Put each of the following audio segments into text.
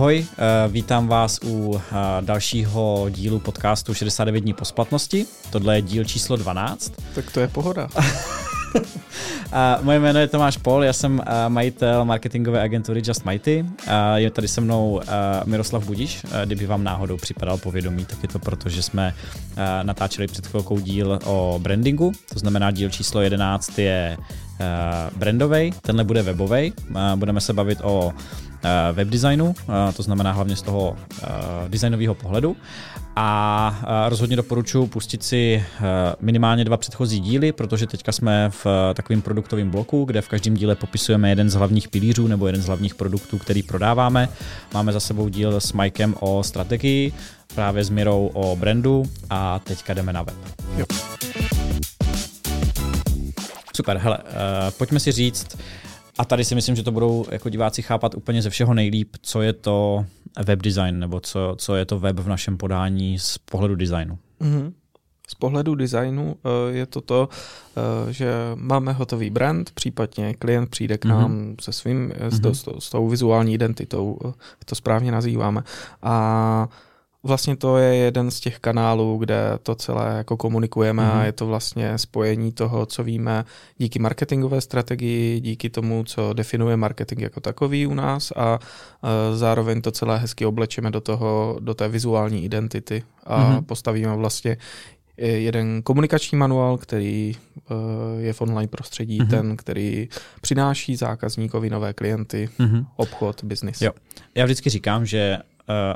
Ahoj, eh, vítám vás u eh, dalšího dílu podcastu 69 dní po splatnosti. Tohle je díl číslo 12. Tak to je pohoda. A moje jméno je Tomáš Pol, já jsem majitel marketingové agentury Just Mighty. A je tady se mnou Miroslav Budiš. Kdyby vám náhodou připadal povědomí, tak je to proto, že jsme natáčeli před chvilkou díl o brandingu. To znamená, díl číslo 11 je brandový, tenhle bude webový. Budeme se bavit o Eh, webdesignu, eh, to znamená hlavně z toho eh, designového pohledu. A rozhodně doporučuji pustit si minimálně dva předchozí díly, protože teďka jsme v takovém produktovém bloku, kde v každém díle popisujeme jeden z hlavních pilířů nebo jeden z hlavních produktů, který prodáváme. Máme za sebou díl s Mikem o strategii, právě s Mirou o brandu a teďka jdeme na web. Jo. Super, hele, uh, pojďme si říct, a tady si myslím, že to budou jako diváci chápat úplně ze všeho nejlíp, co je to web design, nebo co, co je to web v našem podání z pohledu designu. Mm-hmm. Z pohledu designu uh, je to to, uh, že máme hotový brand, případně klient přijde k nám mm-hmm. se svým, mm-hmm. s, to, s, to, s tou vizuální identitou, to správně nazýváme. A Vlastně to je jeden z těch kanálů, kde to celé jako komunikujeme mm. a mhm. je to vlastně spojení toho, co víme díky marketingové strategii, díky tomu, co definuje marketing jako takový u nás a e, zároveň to celé hezky oblečeme do toho, do té vizuální identity a mm. postavíme vlastně jeden komunikační manuál, který e, je v online prostředí, mm-hmm. ten, který přináší zákazníkovi nové klienty, mm-hmm. obchod, biznis. Já vždycky říkám, že uh,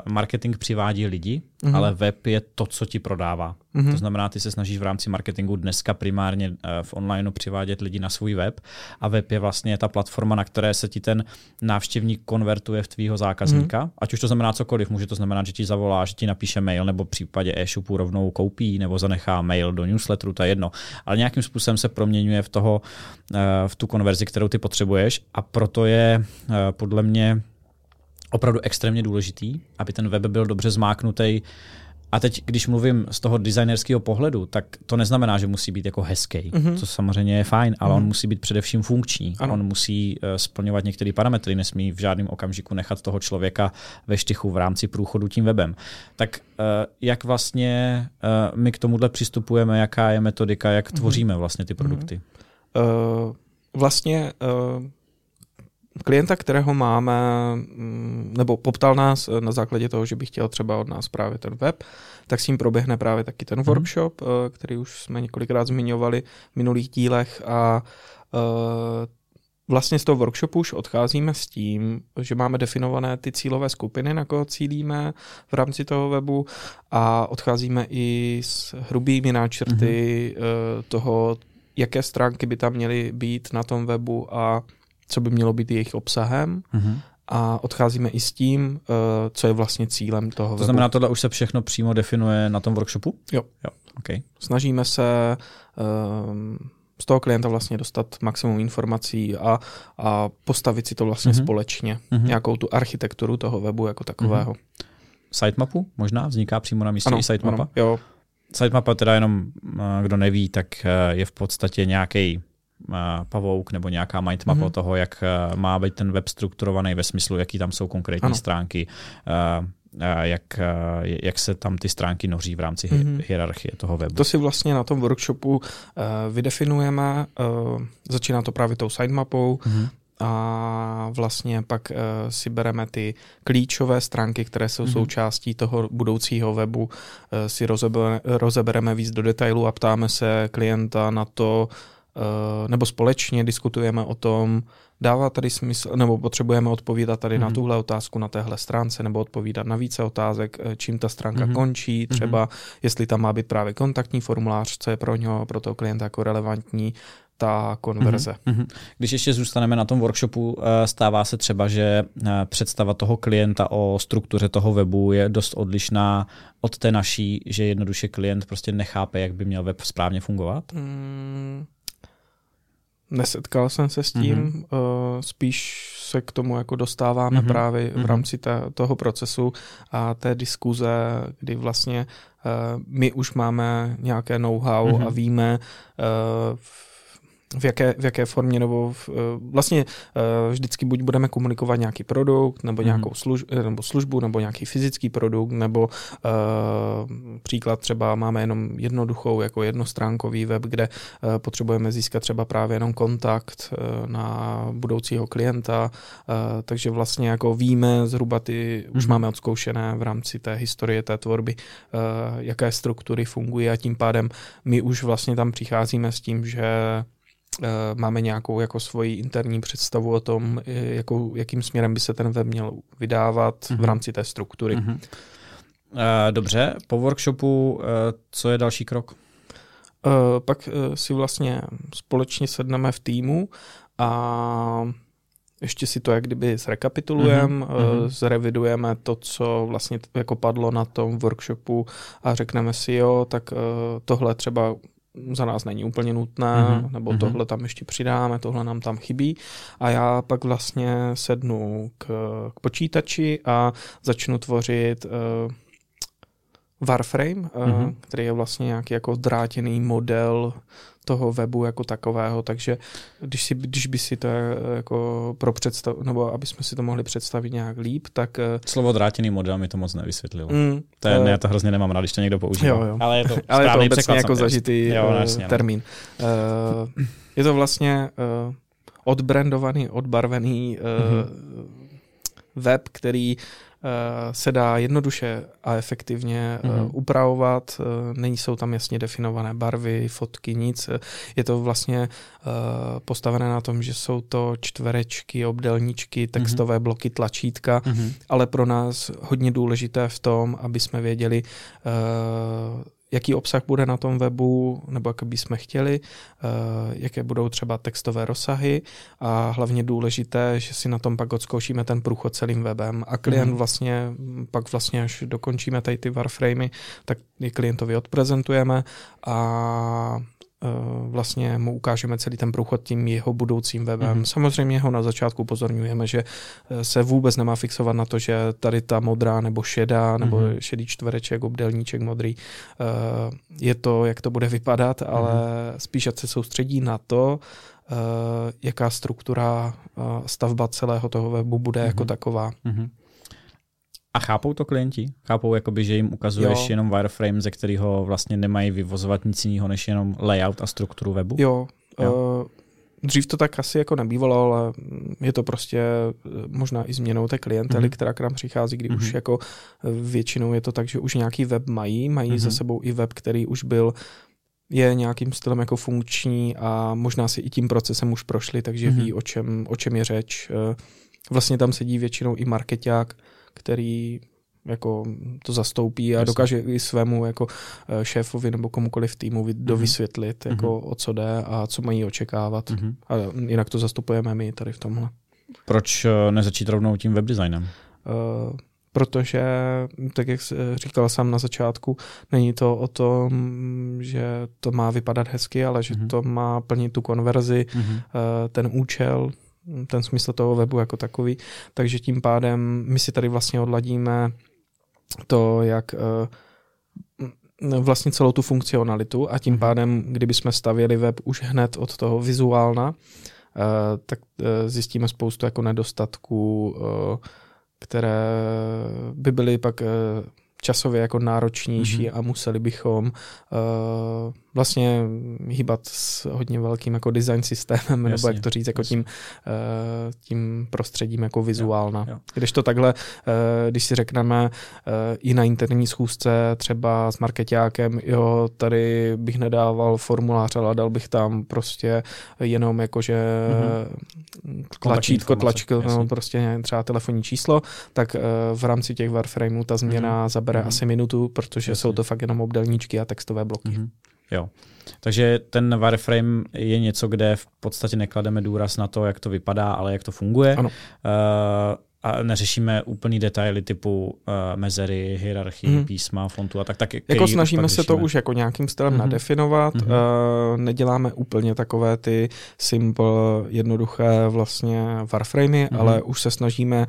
marketing přivádí lidi, mm-hmm. ale web je to, co ti prodává. Mm-hmm. To znamená, ty se snažíš v rámci marketingu dneska primárně uh, v onlineu přivádět lidi na svůj web a web je vlastně ta platforma, na které se ti ten návštěvník konvertuje v tvýho zákazníka. Mm-hmm. Ať už to znamená cokoliv, může to znamenat, že ti zavolá, že ti napíše mail, nebo v případě e-shopu rovnou koupí, nebo zanechá mail do newsletteru, to je jedno. Ale nějakým způsobem se proměňuje v toho, uh, v tu konverzi, kterou ty potřebuješ a proto je podle mě opravdu extrémně důležitý, aby ten web byl dobře zmáknutý. A teď, když mluvím z toho designerského pohledu, tak to neznamená, že musí být jako hezký, mm-hmm. co samozřejmě je fajn, ale mm-hmm. on mhm. musí být především funkční. Ano. On musí uh, splňovat některé parametry, nesmí v žádném okamžiku nechat toho člověka ve štychu v rámci průchodu tím webem. Tak uh, jak vlastně uh, my k tomuhle přistupujeme, jaká je metodika, jak mm-hmm. tvoříme vlastně ty produkty? Mm-hmm. Uh, vlastně uh klienta, kterého máme, mm, nebo poptal nás eh, na základě toho, že by chtěl třeba od nás právě ten web, tak s ním proběhne právě taky ten mm-hmm. workshop, eh, který už jsme několikrát zmiňovali v minulých dílech a eh, vlastně z toho workshopu už odcházíme s tím, že máme definované ty cílové skupiny, na koho cílíme v rámci toho webu a odcházíme i s hrubými náčrty mm-hmm. toho, jaké stránky by tam měly být na tom webu a co by mělo být jejich obsahem mm-hmm. a odcházíme i s tím, uh, co je vlastně cílem toho To webu. znamená, tohle už se všechno přímo definuje na tom workshopu? Jo. jo. Okay. Snažíme se uh, z toho klienta vlastně dostat maximum informací a, a postavit si to vlastně mm-hmm. společně, mm-hmm. nějakou tu architekturu toho webu jako takového. Mm-hmm. Sitemapu možná vzniká přímo na místě ano, i sitemapa? Ano, jo. Sitemapa teda jenom, eh, kdo neví, tak je v podstatě nějaký pavouk nebo nějaká mindmapa mm-hmm. toho, jak eh, má být ten web strukturovaný ve smyslu, jaký tam jsou konkrétní ano. stránky, eh, eh, jak, jak se tam ty stránky noří v rámci mm-hmm. hierarchie toho webu. To si vlastně na tom workshopu vydefinujeme, začíná to právě tou sitemapou, mm-hmm a vlastně pak uh, si bereme ty klíčové stránky, které jsou mm-hmm. součástí toho budoucího webu, uh, si rozebereme, rozebereme víc do detailu a ptáme se klienta na to, Eh, nebo společně diskutujeme o tom, dává tady smysl, nebo potřebujeme odpovídat tady mm-hmm. na mhm. tuhle otázku na téhle stránce, nebo odpovídat na více otázek, eh, čím ta stránka mm-hmm. končí, mhm. třeba mm-hmm. jestli tam má být právě kontaktní formulář, co je pro něho, pro toho klienta jako relevantní, ta konverze. Mm-hmm. Když ještě zůstaneme na tom workshopu, eh, stává se třeba, že představa toho klienta o struktuře toho webu je dost odlišná od té naší, že jednoduše klient prostě nechápe, jak by měl web správně fungovat? Mm, Nesetkal jsem se s tím, mm-hmm. spíš se k tomu jako dostáváme mm-hmm. právě v mhm. rámci té, toho procesu a té diskuze, kdy vlastně uh, my už máme nějaké know-how mm-hmm. a víme, uh, v jaké, v jaké formě, nebo v, vlastně vždycky buď budeme komunikovat nějaký produkt, nebo mm. nějakou služ, nebo službu, nebo nějaký fyzický produkt, nebo uh, příklad třeba máme jenom jednoduchou, jako jednostránkový web, kde uh, potřebujeme získat třeba právě jenom kontakt uh, na budoucího klienta, uh, takže vlastně jako víme zhruba ty, už mhm. máme odzkoušené v rámci té historie té tvorby, uh, jaké struktury fungují a tím pádem my už vlastně tam přicházíme s tím, že Eh, máme nějakou jako svoji interní představu o tom, jakou, jakým směrem by se ten web měl vydávat mm-hmm. v mhm. rámci té struktury. Mm-hmm. Dobře, po workshopu eh, co je další krok? Pak si vlastně společně sedneme v týmu a ještě si to jak kdyby zrekapitulujeme, mm-hmm. zrevidujeme to, co vlastně jako padlo na tom workshopu a řekneme si, jo, tak tohle třeba za nás není úplně nutné, mm-hmm. nebo mm-hmm. tohle tam ještě přidáme, tohle nám tam chybí. A já pak vlastně sednu k, k počítači a začnu tvořit uh, Warframe, mm-hmm. který je vlastně nějaký jako drátěný model toho webu jako takového, takže když, si, když by si to eh, jako pro představ, nebo aby jsme si to mohli představit nějak líp, tak... Eh, Slovo drátěný model mi to moc nevysvětlilo. Mm, to je, uh, já to hrozně nemám rád, když to někdo používá. Jo, jo. Ale je to Ale je to obecně jako zažitý jo, uh, termín. Uh, je to vlastně uh, odbrandovaný, odbarvený uh, mm-hmm. web, který se dá jednoduše a efektivně mm-hmm. upravovat. Eh, nejsou tam jasně definované barvy, fotky, nic. Je to vlastně postavené na tom, že jsou to čtverečky, obdelníčky, textové mm-hmm. bloky, tlačítka, mm-hmm. ale pro nás hodně důležité v tom, aby jsme věděli, jaký obsah bude na tom webu, nebo jak bychom chtěli, eh, jaké budou třeba textové rozsahy a hlavně důležité, že si na tom pak odzkoušíme ten průchod celým webem a klient mm-hmm. vlastně, pak vlastně až dokončíme tady ty warframey, tak je klientovi odprezentujeme a vlastně mu ukážeme celý ten průchod tím jeho budoucím webem. Mm-hmm. Samozřejmě ho na začátku upozorňujeme, že eh, se vůbec nemá fixovat na to, že tady ta modrá nebo šedá nebo mm-hmm. šedý čtvereček, obdelníček modrý eh, je to, jak to bude vypadat, mm-hmm. ale spíš ať se soustředí na to, jaká struktura stavba celého toho webu bude mm-hmm. jako taková. Mm-hmm. A chápou to klienti? Chápou, jakoby, že jim ukazuješ jo. jenom wireframe, ze kterého vlastně nemají vyvozovat nic jiného, než jenom layout a strukturu webu? Jo. jo. Uh, dřív to tak asi jako nebývalo, ale je to prostě eh, možná i změnou té klientely, mm-hmm. která k nám přichází, kdy mm-hmm. už mhm. jako eh, většinou je to tak, že už nějaký web mají, mají mm-hmm. za sebou i web, který už byl je nějakým stylem jako funkční a možná si i tím procesem už prošli, takže mm-hmm. ví, o čem, o čem je řeč. Vlastně tam sedí většinou i marketák, který jako to zastoupí a Jasně. dokáže i svému jako eh, šéfovi nebo komukoliv v týmu mhm. dovysvětlit, mm-hmm. jako o co jde a co mají očekávat. Mm-hmm. A jinak to zastupujeme my tady v tomhle. Proč eh, nezačít rovnou tím webdesignem? Uh, protože, tak jak říkal jsem na začátku, není to o tom, že to má vypadat hezky, ale že mm-hmm. to má plnit tu konverzi, mm-hmm. ten účel, ten smysl toho webu jako takový. Takže tím pádem my si tady vlastně odladíme to, jak eh, vlastně celou tu funkcionalitu a tím mhm. pádem, kdyby jsme stavěli web už hned od toho vizuálna, eh, tak eh, zjistíme spoustu jako nedostatků, které by byly pak časově jako náročnější mm-hmm. a museli bychom uh, vlastně hýbat s hodně velkým jako design systémem, jasně, nebo jak to říct, jako tím, uh, tím prostředím jako vizuálna. Když to takhle, uh, když si řekneme uh, i na interní schůzce třeba s marketákem, jo, tady bych nedával formulář, ale dal bych tam prostě jenom jakože mm-hmm. tlačítko, tlačko, no, prostě třeba telefonní číslo, tak uh, v rámci těch Warframeů ta změna mm-hmm. zabere mm-hmm. asi minutu, protože jasně. jsou to fakt jenom obdelníčky a textové bloky. Mm-hmm. Jo. Takže ten wireframe je něco, kde v podstatě neklademe důraz na to, jak to vypadá, ale jak to funguje. Ano. Uh, a neřešíme úplný detaily typu uh, mezery, hierarchii, mm. písma, fontu a tak. tak jako snažíme se to už jako nějakým stylem mm. nadefinovat. Mm. Uh, neděláme úplně takové ty simple, jednoduché vlastně warframey, mm. ale už se snažíme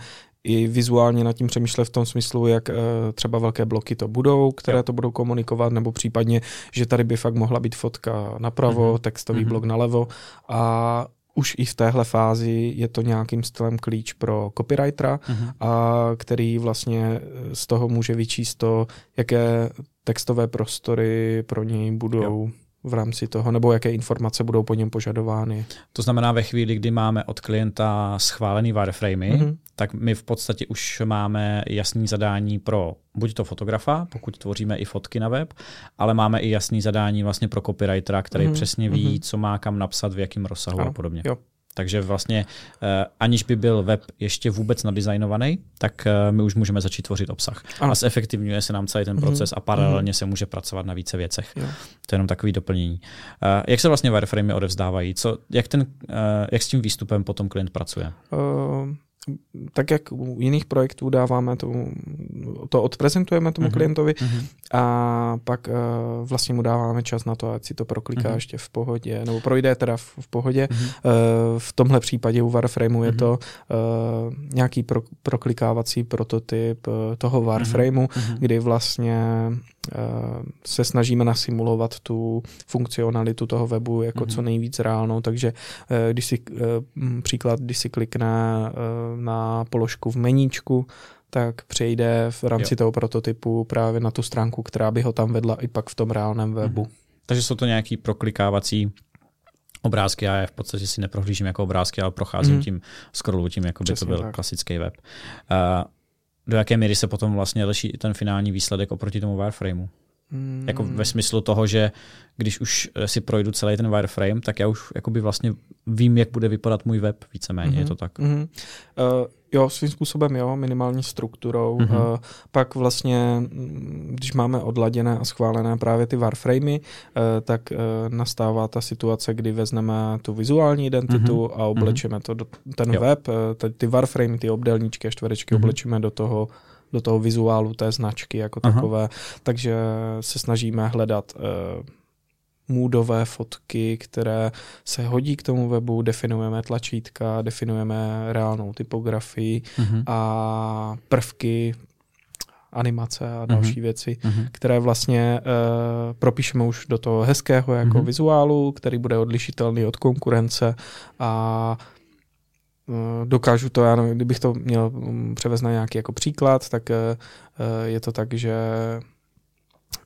i vizuálně nad tím přemýšlet v tom smyslu, jak třeba velké bloky to budou, které to budou komunikovat, nebo případně, že tady by fakt mohla být fotka napravo, mm-hmm. textový mm-hmm. blok nalevo a už i v téhle fázi je to nějakým stylem klíč pro copywritera, uh-huh. a který vlastně z toho může vyčíst to, jaké textové prostory pro něj budou jo v rámci toho, nebo jaké informace budou po něm požadovány. To znamená, ve chvíli, kdy máme od klienta schválený wireframey, mm-hmm. tak my v podstatě už máme jasný zadání pro buď to fotografa, pokud tvoříme i fotky na web, ale máme i jasný zadání vlastně pro copywritera, který mm-hmm. přesně ví, mm-hmm. co má kam napsat, v jakém rozsahu ano, a podobně. Jo. Takže vlastně eh, aniž by byl web ještě vůbec nadizajnovaný, tak eh, my už můžeme začít tvořit obsah. Ano. A zefektivňuje se nám celý ten proces mm-hmm. a paralelně mm-hmm. se může pracovat na více věcech. Jo. To je jenom takový doplnění. Eh, jak se vlastně wireframey odevzdávají? Co, jak, ten, jak s tím výstupem potom klient pracuje? Uh tak jak u jiných projektů dáváme to, to odprezentujeme tomu uh-huh. klientovi uh-huh. a pak uh, vlastně mu dáváme čas na to, ať si to prokliká uh-huh. ještě v pohodě, nebo projde teda v, v pohodě. Uh-huh. Uh, v tomhle případě u Warframeu uh-huh. je to uh, nějaký pro, proklikávací prototyp uh, toho Warframeu, uh-huh. kdy vlastně se snažíme nasimulovat tu funkcionalitu toho webu jako uh-huh. co nejvíc reálnou, takže uh, když si uh, příklad, když si klikne na položku v meníčku, tak přejde v rámci jo. toho prototypu právě na tu stránku, která by ho tam vedla i pak v tom reálném webu. Mhm. Takže jsou to nějaký proklikávací obrázky, já je v podstatě si neprohlížím jako obrázky, ale procházím mm. tím, scrollu tím, jako by to byl tak. klasický web. Uh, do jaké míry se potom vlastně liší ten finální výsledek oproti tomu wireframeu? Hmm. Jako ve smyslu toho, že když už si projdu celý ten wireframe, tak já už jakoby vlastně vím, jak bude vypadat můj web víceméně, mm-hmm. je to tak? Mm-hmm. Uh, jo, svým způsobem jo, minimální strukturou. Mm-hmm. Uh, pak vlastně, když máme odladěné a schválené právě ty wireframey, uh, tak uh, nastává ta situace, kdy vezmeme tu vizuální identitu mm-hmm. a oblečeme mm-hmm. to do, ten jo. web, uh, ty wireframey, ty obdelníčky a čtverečky mm-hmm. oblečíme do toho do toho vizuálu té značky jako Aha. takové, takže se snažíme hledat uh, moodové fotky, které se hodí k tomu webu, definujeme tlačítka, definujeme reálnou typografii uh-huh. a prvky, animace a další uh-huh. věci, uh-huh. které vlastně uh, propíšeme už do toho hezkého jako uh-huh. vizuálu, který bude odlišitelný od konkurence a uh, dokážu to, já nevím, kdybych to měl um, převést na nějaký jako příklad, tak uh, je to tak, že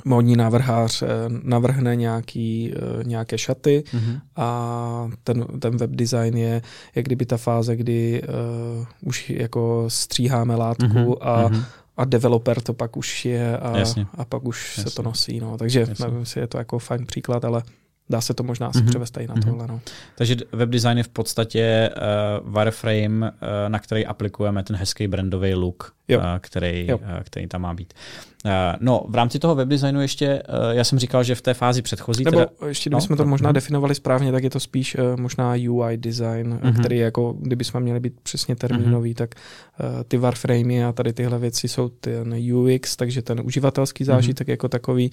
módní návrhář eh, navrhne nějaký, eh, nějaké šaty mm-hmm. a ten, ten web design je jak kdyby ta fáze, kdy uh, už jako stříháme látku mm-hmm. a mm-hmm a developer to pak už je a, a pak už Jasně. se to nosí. No. Takže Jasně. nevím, jestli je to jako fajn příklad, ale dá se to možná mm-hmm. převést i na mm-hmm. tohle. No. Takže web design je v podstatě uh, wireframe, uh, na který aplikujeme ten hezký brandový look, uh, který, jo. Uh, který tam má být. Eh, no, v rámci toho webdesignu ještě, eh, já jsem říkal, že v té fázi předchozí... Nebo teda, ještě, kdybychom no, to možná no. definovali správně, tak je to spíš uh, možná UI design, uh-huh. který jako, kdybychom měli být přesně termínový, uh-huh. tak ty warframey a tady tyhle věci jsou ten UX, takže ten uživatelský zážitek uh-huh. jako takový,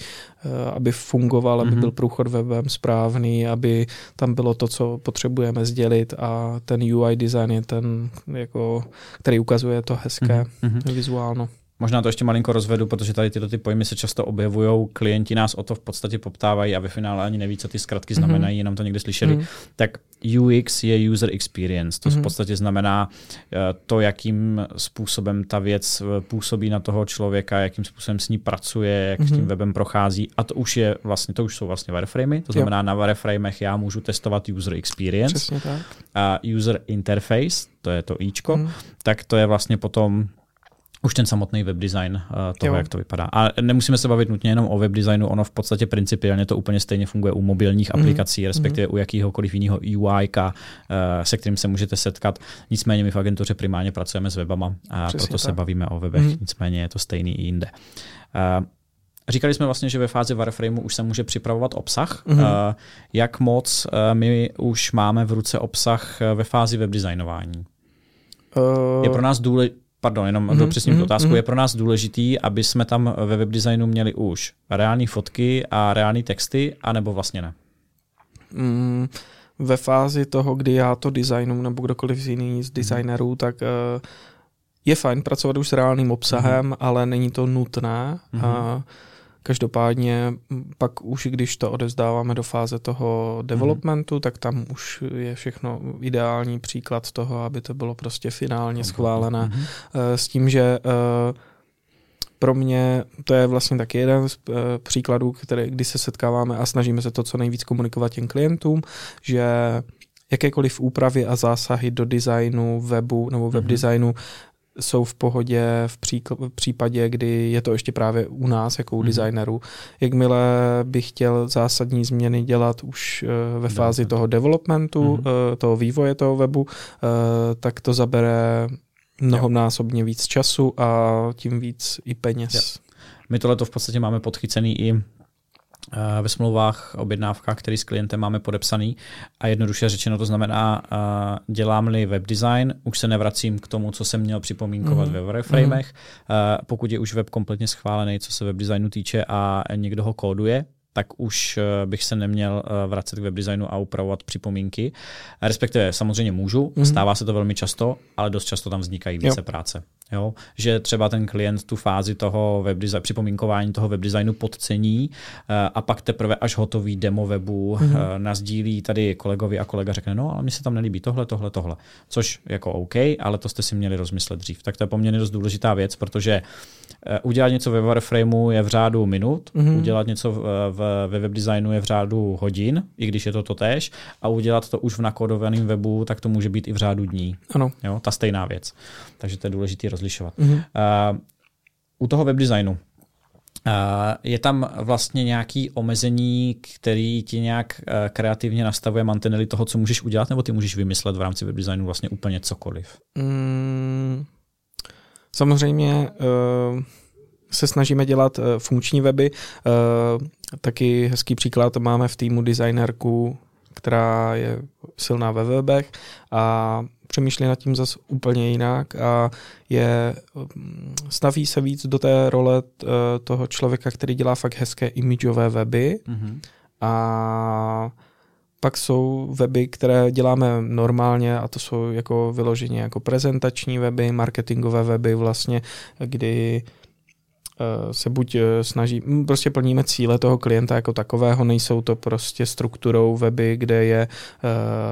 aby fungoval, aby uh-huh. byl průchod webem správný, aby tam bylo to, co potřebujeme sdělit a ten UI design je ten, jako, který ukazuje to hezké uh-huh. vizuálno. Možná to ještě malinko rozvedu, protože tady tyto ty pojmy se často objevují, klienti nás o to v podstatě poptávají a ve finále ani neví, co ty zkratky mhm. znamenají, mm-hmm. jenom to někde slyšeli. Mm-hmm. Tak UX je user experience, to mm-hmm. v podstatě znamená eh, to, jakým způsobem ta věc eh, působí na toho člověka, jakým způsobem s ní pracuje, jak mm-hmm. s tím mhm. webem prochází a to už je vlastně, to už jsou vlastně wireframey, to znamená jo. na wireframech já můžu testovat user experience Přesně tak. a user interface, to je to ičko, mm. tak to je vlastně potom už ten samotný web design uh, toho, jo. jak to vypadá. A nemusíme se bavit nutně jenom o web designu, ono v podstatě principiálně to úplně stejně funguje u mobilních mm. aplikací, respektive mm. u jakýhokoliv jiného UI, uh, se kterým se můžete setkat. Nicméně my v agentuře primárně pracujeme s webama a Přesně proto tak. se bavíme o webech, mm. nicméně je to stejný i jinde. Uh, Říkali jsme vlastně, že ve fázi Wireframeu už se může připravovat obsah. Mm-hmm. Jak moc my už máme v ruce obsah ve fázi webdesignování? Uh... Je pro nás důležité, pardon, jenom mm-hmm, dopřesním mm-hmm, otázku, mm-hmm. je pro nás důležitý, aby jsme tam ve webdesignu měli už reální fotky a reální texty, anebo vlastně ne? Mm, ve fázi toho, kdy já to designu, nebo kdokoliv z jiný z designerů, tak uh, je fajn pracovat už s reálným obsahem, mm-hmm. ale není to nutné. Mm-hmm. A každopádně pak už, když to odevzdáváme do fáze toho developmentu, mm-hmm. tak tam už je všechno ideální příklad toho, aby to bylo prostě finálně schválené. Mm-hmm. S tím, že pro mě to je vlastně taky jeden z příkladů, který, kdy se setkáváme a snažíme se to co nejvíc komunikovat těm klientům, že jakékoliv úpravy a zásahy do designu webu nebo web mm-hmm. designu jsou v pohodě v, příkl- v případě, kdy je to ještě právě u nás jako u mm-hmm. designerů. Jakmile bych chtěl zásadní změny dělat už uh, ve fázi Development. toho developmentu, mm-hmm. uh, toho vývoje toho webu, uh, tak to zabere mnohonásobně víc času a tím víc i peněz. Jo. My tohle v podstatě máme podchycený i ve smlouvách, objednávkách, který s klientem máme podepsaný a jednoduše řečeno to znamená, eh, dělám-li web design, už se nevracím k tomu, co jsem měl připomínkovat mm-hmm. ve wireframech. Mm-hmm. Pokud je už web kompletně schválený, co se web designu týče a někdo ho kóduje, tak už bych se neměl vracet k webdesignu a upravovat připomínky. Respektive samozřejmě můžu, mm-hmm. stává se to velmi často, ale dost často tam vznikají více jo. práce. Jo? Že třeba ten klient tu fázi toho webdesign, připomínkování toho webdesignu podcení eh, a pak teprve až hotový demo webu mm-hmm. nazdílí tady kolegovi a kolega řekne, no ale mi se tam nelíbí tohle, tohle, tohle. Což jako OK, ale to jste si měli rozmyslet dřív. Tak to je poměrně dost důležitá věc, protože eh, udělat něco ve Wireframeu je v řádu minut, mm-hmm. udělat něco v, ve webdesignu je v řádu hodin, i když je to totéž, a udělat to už v nakodovaném webu, tak to může být i v řádu dní. Ano. Jo, ta stejná věc. Takže to je důležité rozlišovat. Mm-hmm. Uh, u toho webdesignu uh, je tam vlastně nějaký omezení, který ti nějak uh, kreativně nastavuje mantinely toho, co můžeš udělat, nebo ty můžeš vymyslet v rámci webdesignu vlastně úplně cokoliv? Mm, samozřejmě uh, se snažíme dělat uh, funkční weby. Uh, taky hezký příklad máme v týmu designerku, která je silná ve webech a přemýšlí nad tím zase úplně jinak a je, mm, staví se víc do té role eh, toho člověka, který dělá fakt hezké imidžové weby mm-hmm. a pak jsou weby, které děláme normálně a to jsou jako vyloženě jako prezentační weby, marketingové weby vlastně, kdy Eh, se buď eh, snaží, hm, prostě plníme cíle toho klienta jako takového, nejsou to prostě strukturou weby, kde je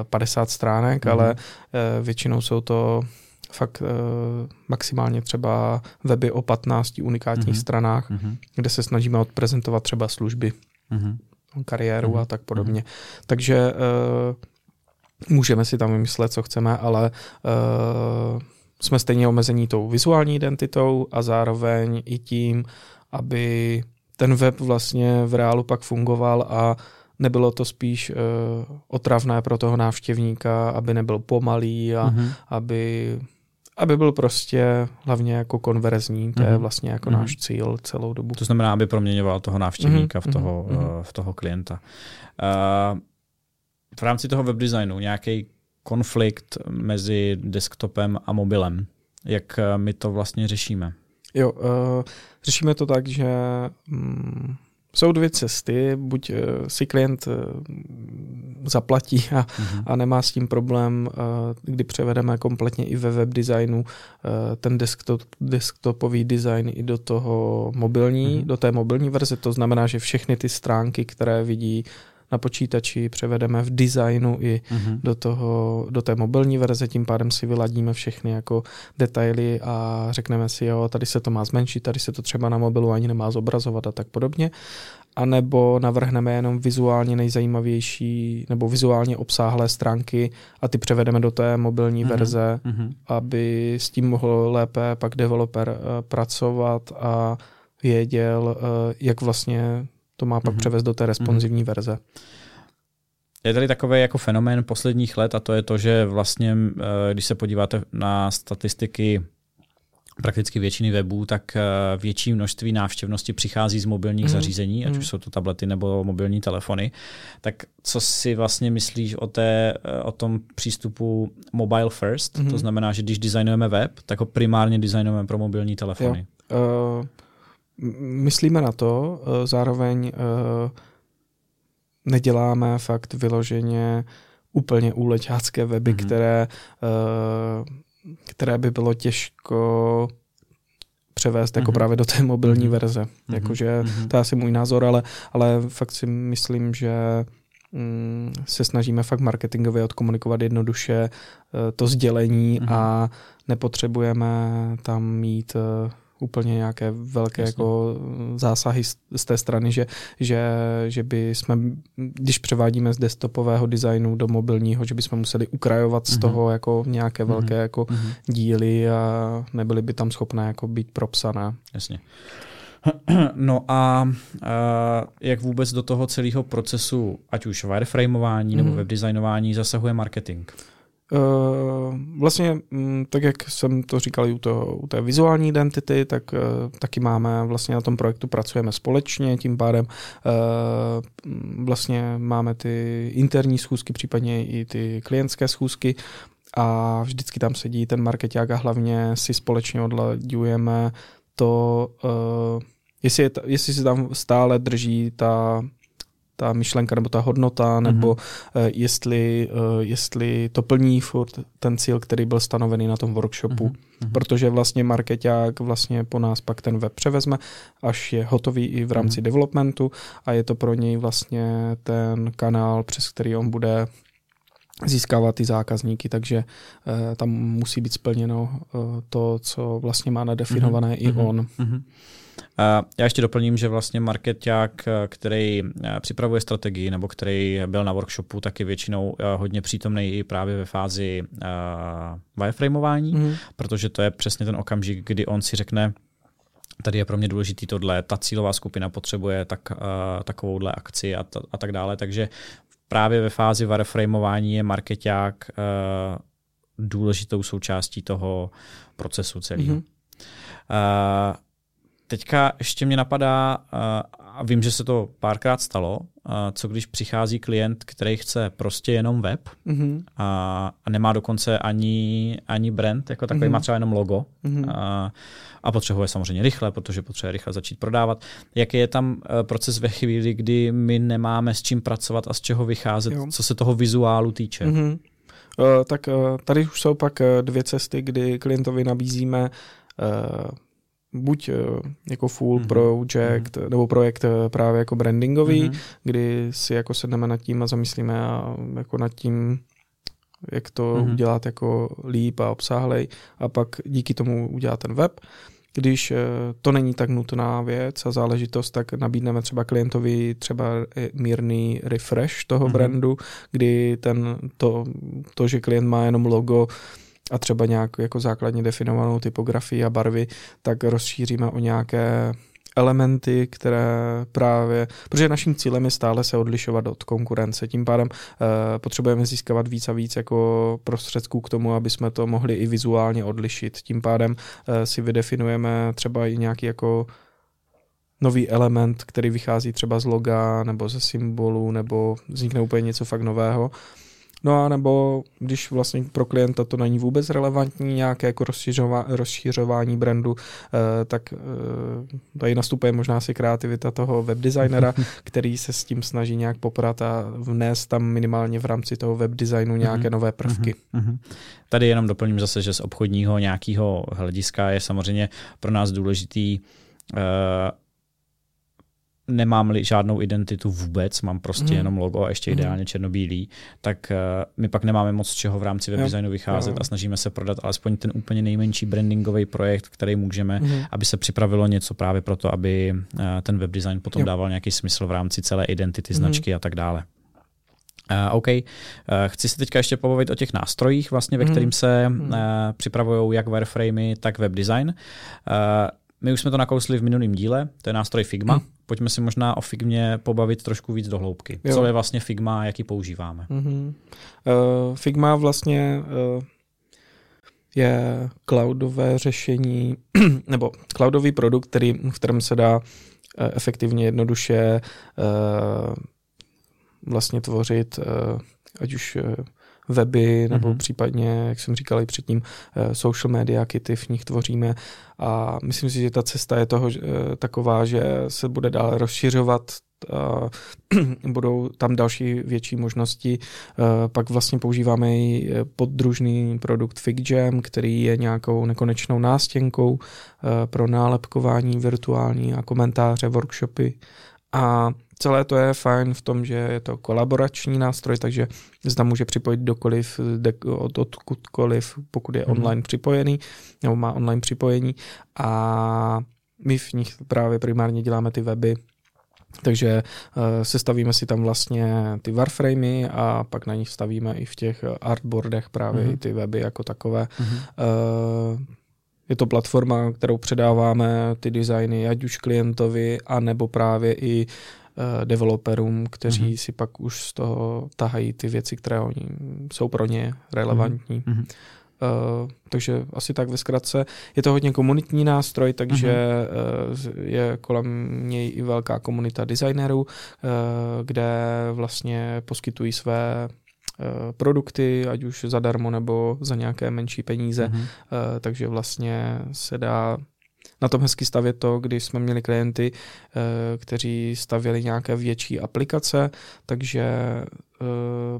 50 eh, stránek, mm-hmm. ale většinou jsou to fakt maximálně třeba weby o 15 unikátních mm-hmm. stranách, mm-hmm. kde se snažíme odprezentovat třeba služby, mm-hmm. kariéru mm-hmm. a tak podobně. Mm-hmm. Takže můžeme si tam vymyslet, co chceme, ale jsme stejně omezení tou vizuální identitou a zároveň i tím, aby ten web vlastně v reálu pak fungoval a nebylo to spíš uh, otravné pro toho návštěvníka, aby nebyl pomalý a mm-hmm. aby aby byl prostě hlavně jako konverzní, to mm-hmm. je mhm. vlastně jako mm-hmm. náš cíl celou dobu. To znamená, aby proměňoval toho návštěvníka mm-hmm. v, toho, mm-hmm. uh, v toho klienta. Uh, v rámci toho webdesignu nějaký konflikt mezi desktopem a mobilem. Jak eh, my to vlastně řešíme? Jo, uh, řešíme to tak, že um, jsou dvě cesty. Buď uh, si klient uh, zaplatí a, uh-huh. a nemá s tím problém, uh, kdy převedeme kompletně i ve web designu uh, ten desktop, desktopový design i do toho mobilní, uh-huh. do té mobilní verze. To znamená, že všechny ty stránky, které vidí na počítači, převedeme v designu i mm-hmm. do, toho, do té mobilní verze, tím pádem si vyladíme všechny jako detaily a řekneme si, jo, tady se to má zmenšit, tady se to třeba na mobilu ani nemá zobrazovat a tak podobně. A nebo navrhneme jenom vizuálně nejzajímavější nebo vizuálně obsáhlé stránky a ty převedeme do té mobilní mm-hmm. verze, mm-hmm. aby s tím mohl lépe pak developer uh, pracovat a věděl, uh, jak vlastně to má pak mm-hmm. převést do té responsivní mm-hmm. verze. Je tady takový jako fenomén posledních let a to je to, že vlastně, eh, když se podíváte na statistiky prakticky většiny webů, tak eh, větší množství návštěvnosti přichází z mobilních mm. zařízení, ať už jsou to tablety nebo mobilní telefony. Tak co si vlastně myslíš o, té, eh, o tom přístupu mobile first? Mm. To znamená, že když designujeme web, tak ho primárně designujeme pro mobilní telefony. Jo. Uh, myslíme na to, eh, zároveň eh, neděláme fakt vyloženě úplně úleťácké weby, mm-hmm. které uh, které by bylo těžko převést jako mm-hmm. právě do té mobilní mm-hmm. verze. Mm-hmm. Jakože mm-hmm. to je asi můj názor, ale, ale fakt si myslím, že mm, se snažíme fakt marketingově odkomunikovat jednoduše uh, to sdělení mm-hmm. a nepotřebujeme tam mít uh, úplně nějaké velké Jasně. jako zásahy z, z té strany, že, že, že by jsme, když převádíme z desktopového designu do mobilního, že bychom museli ukrajovat z mm-hmm. toho jako nějaké mm-hmm. velké jako mm-hmm. díly a nebyly by tam schopné jako být propsané. Jasně. No a uh, jak vůbec do toho celého procesu, ať už wireframeování mm. nebo mhm. webdesignování, zasahuje marketing? Uh, vlastně, mm, tak jak jsem to říkal i u, toho, u té vizuální identity, tak uh, taky máme, vlastně na tom projektu pracujeme společně, tím pádem uh, vlastně máme ty interní schůzky, případně i ty klientské schůzky a vždycky tam sedí ten marketák a hlavně si společně odlaďujeme to, jestli, je, jestli se tam stále drží ta ta myšlenka nebo ta hodnota, nebo mm-hmm. jestli, uh, jestli to plní furt ten cíl, který byl stanovený na tom workshopu. Mm-hmm. Protože vlastně marketák vlastně po nás pak ten web převezme, až je hotový i v rámci mm-hmm. developmentu a je to pro něj vlastně ten kanál, přes který on bude získávat ty zákazníky, takže uh, tam musí být splněno uh, to, co vlastně má nadefinované mm-hmm. i on. Mm-hmm. Já ještě doplním, že vlastně marketák, který eh, připravuje strategii nebo který byl na workshopu, tak je většinou hodně přítomný i právě ve fázi wireframeování, mm. protože to je přesně ten okamžik, kdy on si řekne, tady je pro mě důležitý tohle, ta cílová skupina potřebuje tak, uh, takovouhle akci a, t- a tak dále, takže právě ve fázi wireframeování je marketák uh, důležitou součástí toho procesu celého. Mm-hmm. Uh, Teďka ještě mě napadá, a vím, že se to párkrát stalo, co když přichází klient, který chce prostě jenom web mm-hmm. a, a nemá dokonce ani, ani brand, jako takový mm-hmm. má třeba jenom logo mm-hmm. a, a potřebuje samozřejmě rychle, protože potřebuje rychle začít prodávat. Jaký je tam proces ve chvíli, kdy my nemáme s čím pracovat a z čeho vycházet, jo. co se toho vizuálu týče? Mm-hmm. Uh, tak uh, tady už jsou pak uh, dvě cesty, kdy klientovi nabízíme buď eh, jako full mm-hmm. project, mm-hmm. nebo projekt eh, právě jako brandingový, mm-hmm. kdy si jako sedneme nad tím a zamyslíme a jako nad tím, jak to mm-hmm. udělat jako líp a obsáhlej a pak díky tomu udělat ten web. Když eh, to není tak nutná věc a záležitost, tak nabídneme třeba klientovi třeba mírný refresh toho mm-hmm. brandu, kdy ten, to, to, že klient má jenom logo, a třeba nějak jako základně definovanou typografii a barvy, tak rozšíříme o nějaké elementy, které právě, protože naším cílem je stále se odlišovat od konkurence, tím pádem e, potřebujeme získávat víc a víc jako prostředků k tomu, aby jsme to mohli i vizuálně odlišit. Tím pádem e, si vydefinujeme třeba i nějaký jako nový element, který vychází třeba z loga nebo ze symbolu, nebo vznikne úplně něco fakt nového. No a nebo když vlastně pro klienta to není vůbec relevantní, nějaké jako rozšiřová, rozšiřování brandu, eh, tak eh, tady nastupuje možná si kreativita toho webdesignera, který se s tím snaží nějak poprat a vnést tam minimálně v rámci toho webdesignu nějaké mm-hmm. nové prvky. Mm-hmm. Tady jenom doplním zase, že z obchodního nějakého hlediska je samozřejmě pro nás důležitý uh, nemám-li žádnou identitu vůbec, mám prostě mm. jenom logo a ještě mm. ideálně černobílý, tak uh, my pak nemáme moc čeho v rámci webdesignu vycházet jo. a snažíme se prodat alespoň ten úplně nejmenší brandingový projekt, který můžeme, mm. aby se připravilo něco právě pro to, aby uh, ten webdesign potom jo. dával nějaký smysl v rámci celé identity, mm. značky a tak dále. Uh, OK. Uh, chci se teďka ještě pobavit o těch nástrojích, vlastně, ve mm. kterým se uh, připravují jak wireframey, tak webdesign. Uh, my už jsme to nakousli v minulém díle, to je nástroj Figma. Mm pojďme si možná o Figmě pobavit trošku víc do hloubky. Jo. Co je vlastně Figma a jaký používáme? Mm-hmm. Uh, Figma vlastně uh, je cloudové řešení, nebo cloudový produkt, který, v kterém se dá uh, efektivně, jednoduše uh, vlastně tvořit uh, ať už uh, weby, nebo mm-hmm. případně, jak jsem říkal i předtím, social media kity v nich tvoříme a myslím si, že ta cesta je toho taková, že se bude dále rozšiřovat budou tam další větší možnosti. Pak vlastně používáme i poddružný produkt FigJam, který je nějakou nekonečnou nástěnkou pro nálepkování virtuální a komentáře, workshopy. A celé to je fajn v tom, že je to kolaborační nástroj, takže tam může připojit dokoliv, od, odkudkoliv, pokud je mm. online připojený, nebo má online připojení. A my v nich právě primárně děláme ty weby, takže uh, sestavíme si tam vlastně ty warframey a pak na nich stavíme i v těch artboardech právě mm-hmm. ty weby jako takové. Mm-hmm. Uh, je to platforma, kterou předáváme ty designy ať už klientovi, anebo právě i uh, developerům, kteří mm-hmm. si pak už z toho tahají ty věci, které oni jsou pro ně relevantní. Mm-hmm. Uh, takže asi tak ve zkratce. Je to hodně komunitní nástroj, takže uh, je kolem něj i velká komunita designerů, uh, kde vlastně poskytují své produkty, ať už zadarmo nebo za nějaké menší peníze, mm-hmm. takže vlastně se dá na tom hezky stavět to, když jsme měli klienty, kteří stavěli nějaké větší aplikace, takže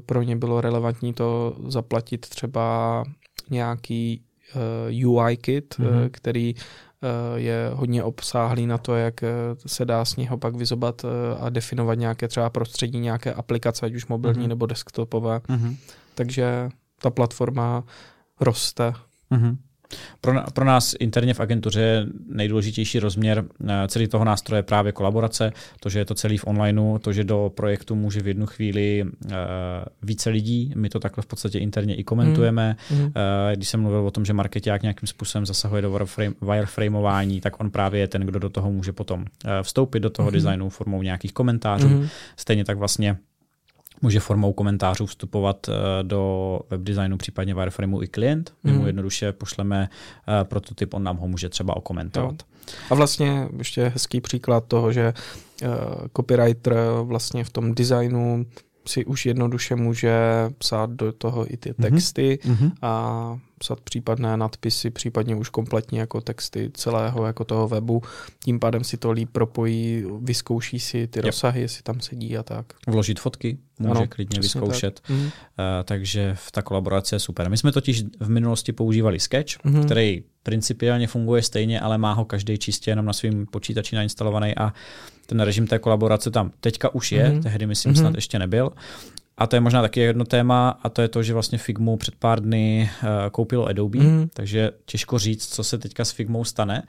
pro ně bylo relevantní to zaplatit třeba nějaký uh, UI kit, mm-hmm. který je hodně obsáhlý na to, jak se dá z něho pak vyzobat a definovat nějaké třeba prostředí, nějaké aplikace, ať už mobilní mm-hmm. nebo desktopové. Mm-hmm. Takže ta platforma roste. Mm-hmm. Pro, pro nás interně v agentuře je nejdůležitější rozměr eh, celý toho nástroje právě kolaborace, to, že je to celý v onlineu, to, že do projektu může v jednu chvíli uh, více lidí, my to takhle v podstatě interně i komentujeme. Mm. Uh, když jsem mluvil o tom, že marketák nějakým způsobem zasahuje do wireframe, wireframeování, tak on právě je ten, kdo do toho může potom uh, vstoupit do toho mm. designu formou nějakých komentářů. Mm. Stejně tak vlastně může formou komentářů vstupovat eh, do webdesignu, případně wireframeu i klient. My mu hmm. jednoduše pošleme eh, prototyp, on nám ho může třeba okomentovat. Jo. A vlastně ještě hezký příklad toho, že uh, copywriter vlastně v tom designu si už jednoduše může psát do toho i ty mhm. texty mm-hmm. a psat případné nadpisy, případně už kompletně jako texty celého jako toho webu. Tím pádem si to líp propojí, vyzkouší si ty yep. rozsahy, jestli tam sedí a tak. Vložit fotky, může ano, klidně vyzkoušet. Tak. Mm. Uh, takže v ta kolaborace je super. My jsme totiž v minulosti používali Sketch, mm. který principiálně funguje stejně, ale má ho každý čistě jenom na svém počítači nainstalovaný a ten režim té kolaborace tam teďka už je, mm. tehdy myslím mm. snad ještě nebyl. A to je možná taky jedno téma, a to je to, že vlastně Figmu před pár dny uh, koupilo Adobe, mm. takže těžko říct, co se teďka s Figmou stane,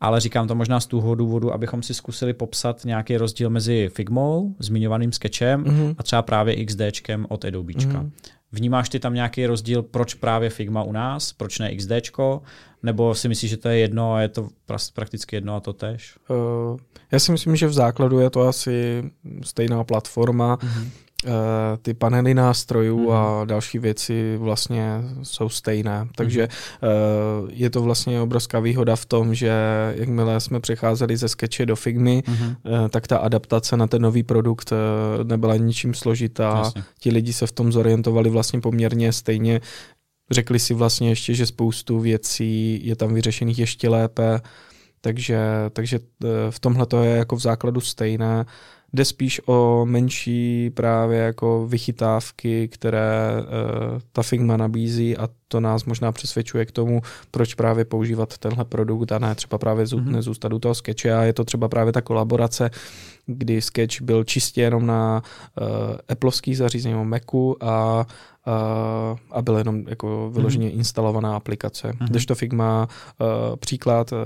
ale říkám to možná z toho důvodu, abychom si zkusili popsat nějaký rozdíl mezi Figmou, zmiňovaným sketchem mm. a třeba právě XDčkem od Adobečka. Mm. Vnímáš ty tam nějaký rozdíl, proč právě Figma u nás, proč ne XDčko, nebo si myslíš, že to je jedno a je to prakticky jedno a to tež? Uh, já si myslím, že v základu je to asi stejná platforma. Mm-hmm. Eh, ty panely nástrojů mm. a mhm. další věci vlastně jsou stejné. Takže mm. je to vlastně obrovská výhoda v tom, že jakmile jsme přecházeli ze Sketche do Figmy, mm. tak ta adaptace na ten nový produkt nebyla ničím složitá. Jasně. Ti lidi se v tom zorientovali vlastně poměrně stejně. Řekli si vlastně ještě, že spoustu věcí je tam vyřešených ještě lépe, takže, takže v tomhle to je jako v základu stejné. Jde spíš o menší právě jako vychytávky, které uh, ta Figma nabízí a to nás možná přesvědčuje k tomu, proč právě používat tenhle produkt a ne třeba právě mm-hmm. nezůstat u toho Sketche a je to třeba právě ta kolaborace, kdy Sketch byl čistě jenom na uh, Appleovský zařízení Macu a Uh, a byla jenom jako vyloženě mm-hmm. instalovaná aplikace. Mm-hmm. Kdežto Figma, uh, příklad, uh,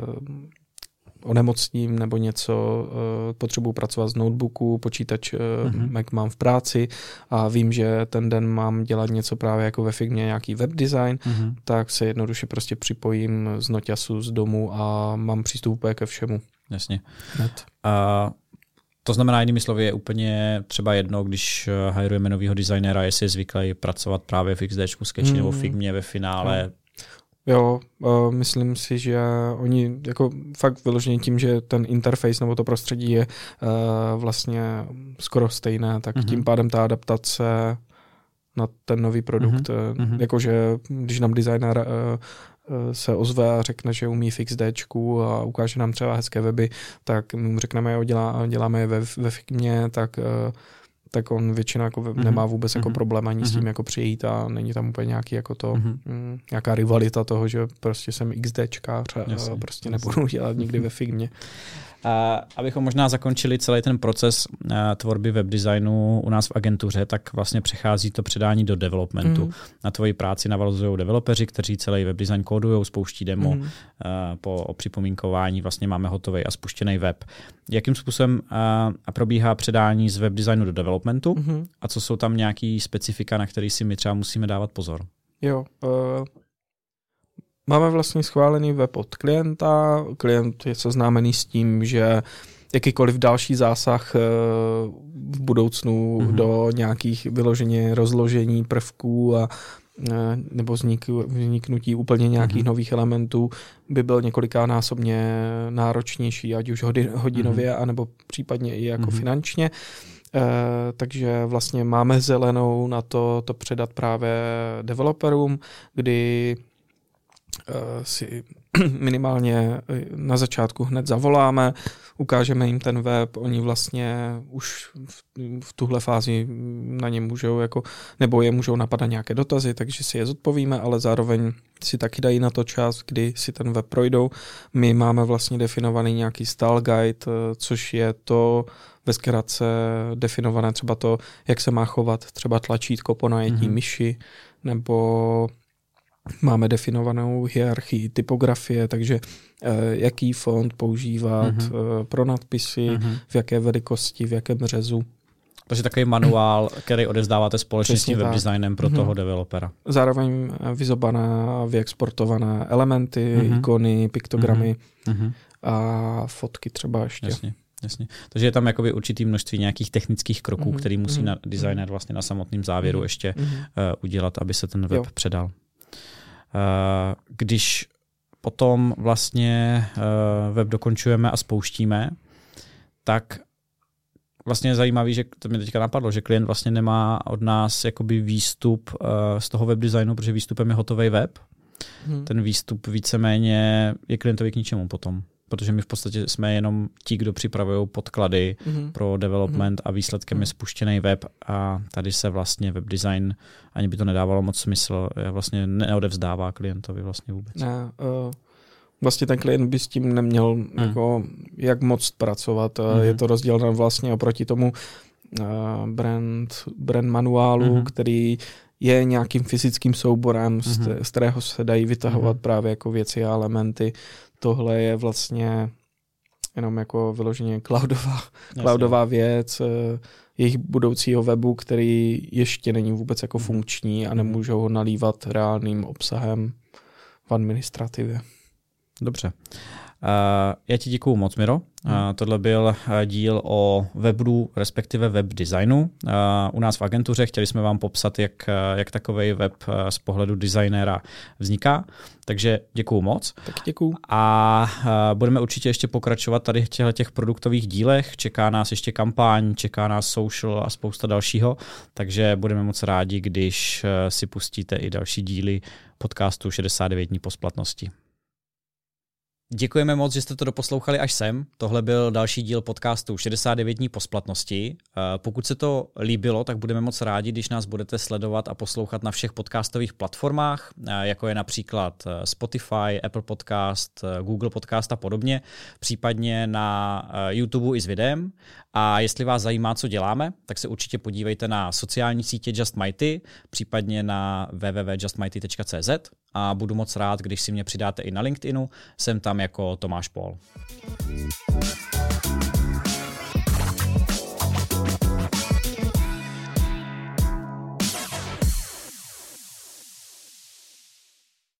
onemocním nebo něco, uh, potřebuji pracovat z notebooku, počítač mm-hmm. Mac mám v práci a vím, že ten den mám dělat něco právě jako ve Figmě, nějaký web design, mm-hmm. tak se jednoduše prostě připojím z Noťasu z domu a mám přístup ke všemu. Jasně. Net. A to znamená, jinými slovy, je úplně třeba jedno, když hajrujeme nového designera, jestli je zvyklý pracovat právě v XD, Sketchi mm. nebo Figmě ve finále, mm. Jo, uh, myslím si, že oni jako fakt vyloženě tím, že ten interface nebo to prostředí je uh, vlastně skoro stejné, tak mm-hmm. tím pádem ta adaptace na ten nový produkt. Mm-hmm. Jakože když nám designer se ozve a řekne, že umí XD a ukáže nám třeba hezké weby, tak mu řekneme, jo, dělá, děláme je ve, ve Figmě, tak tak on většinou jako mm-hmm. nemá vůbec mm-hmm. jako mhm. problém ani mm-hmm. s tím mhm. jako přijít a není tam úplně nějaký jako to, mm-hmm. m, nějaká rivalita toho, že prostě jsem XDčkář a Jasně. prostě nebudu dělat nikdy ve Figmě. A abychom možná zakončili celý ten proces uh, tvorby webdesignu u nás v agentuře, tak vlastně přechází to předání do developmentu. Mm. Na tvoji práci navazují developeři, kteří celý webdesign kódují, spouští demo, mm. po připomínkování vlastně máme hotový a spuštěný web. Jakým způsobem uh, probíhá předání z webdesignu do developmentu mm. a co jsou tam nějaký specifika, na který si my třeba musíme dávat pozor? Jo, uh Máme vlastně schválený web od klienta, klient je seznámený s tím, že jakýkoliv další zásah eh, v budoucnu mm-hmm. do nějakých vyloženě rozložení prvků a eh, nebo vzniknutí úplně nějakých mm-hmm. nových elementů by byl několikánásobně náročnější, ať už hodinově, mm-hmm. anebo případně i jako mm-hmm. finančně. Uh, takže vlastně máme zelenou na to, to předat právě developerům, kdy Eh, si minimálně eh, na začátku hned zavoláme, ukážeme jim ten web, oni vlastně už v, v tuhle fázi na ně můžou jako, nebo je můžou napadat nějaké dotazy, takže si je zodpovíme, ale zároveň si taky dají na to čas, kdy si ten web projdou. My máme vlastně definovaný nějaký style guide, eh, což je to ve zkratce definované třeba to, jak se má chovat třeba tlačítko po najetí mm-hmm. myši, nebo Máme definovanou hierarchii typografie, takže eh, jaký font používat uh-huh. pro nadpisy, uh-huh. v jaké velikosti, v jakém řezu. Takže takový manuál, který odezdáváte společně Přesně s tím webdesignem pro uh-huh. toho developera. Zároveň vyzobané, vyexportované elementy, uh-huh. ikony, piktogramy uh-huh. a fotky třeba ještě. Jasně. Jasně. Takže je tam jakoby určitý množství nějakých technických kroků, mm-hmm. který musí mm-hmm. na designer vlastně na samotném závěru mm-hmm. ještě uh, udělat, aby se ten web jo. předal. Eh, když potom vlastně eh, web dokončujeme a spouštíme, tak vlastně je zajímavý, že to mi teďka napadlo, že klient vlastně nemá od nás jakoby výstup eh, z toho webdesignu, protože výstupem je hotový web. Hmm. Ten výstup víceméně je klientovi k ničemu potom protože my v podstatě jsme jenom ti, kdo připravují podklady mm-hmm. pro development mm-hmm. a výsledkem mm-hmm. je spuštěný web a tady se vlastně web design, ani by to nedávalo moc smysl, vlastně neodevzdává klientovi vlastně vůbec. Ne, uh, vlastně ten klient by s tím neměl mm. jako jak moc pracovat. Mm-hmm. Je to rozdíl vlastně oproti tomu uh, brand, brand manuálu, mm-hmm. který je nějakým fyzickým souborem, mm-hmm. z kterého se dají vytahovat mm-hmm. právě jako věci a elementy tohle je vlastně jenom jako vyloženě cloudová, cloudová věc eh, jejich budoucího webu, který ještě není vůbec jako mhm. funkční a mhm. nemůžou ho nalívat reálným obsahem v administrativě. Dobře. Uh, já ti děkuju moc, Miro. Uh, tohle byl díl o webu, respektive web designu. U nás v agentuře chtěli jsme vám popsat, jak, jak takový web z pohledu designéra vzniká. Takže děkuju moc. Tak děkuju. A budeme určitě ještě pokračovat tady v těch produktových dílech. Čeká nás ještě kampaň, čeká nás social a spousta dalšího. Takže budeme moc rádi, když si pustíte i další díly podcastu 69 dní po splatnosti. Děkujeme moc, že jste to doposlouchali až sem. Tohle byl další díl podcastu 69 dní po splatnosti. Eh, pokud se to líbilo, tak budeme moc rádi, když nás budete sledovat a poslouchat na všech podcastových platformách, eh, jako je například eh, Spotify, Apple Podcast, Google Podcast a podobně, případně na YouTube i s videem. A jestli vás zajímá, co děláme, tak se určitě podívejte na sociální sítě Just Mighty, případně na www.justmighty.cz a budu moc rád, když si mě přidáte i na LinkedInu, jsem tam jako Tomáš Pol.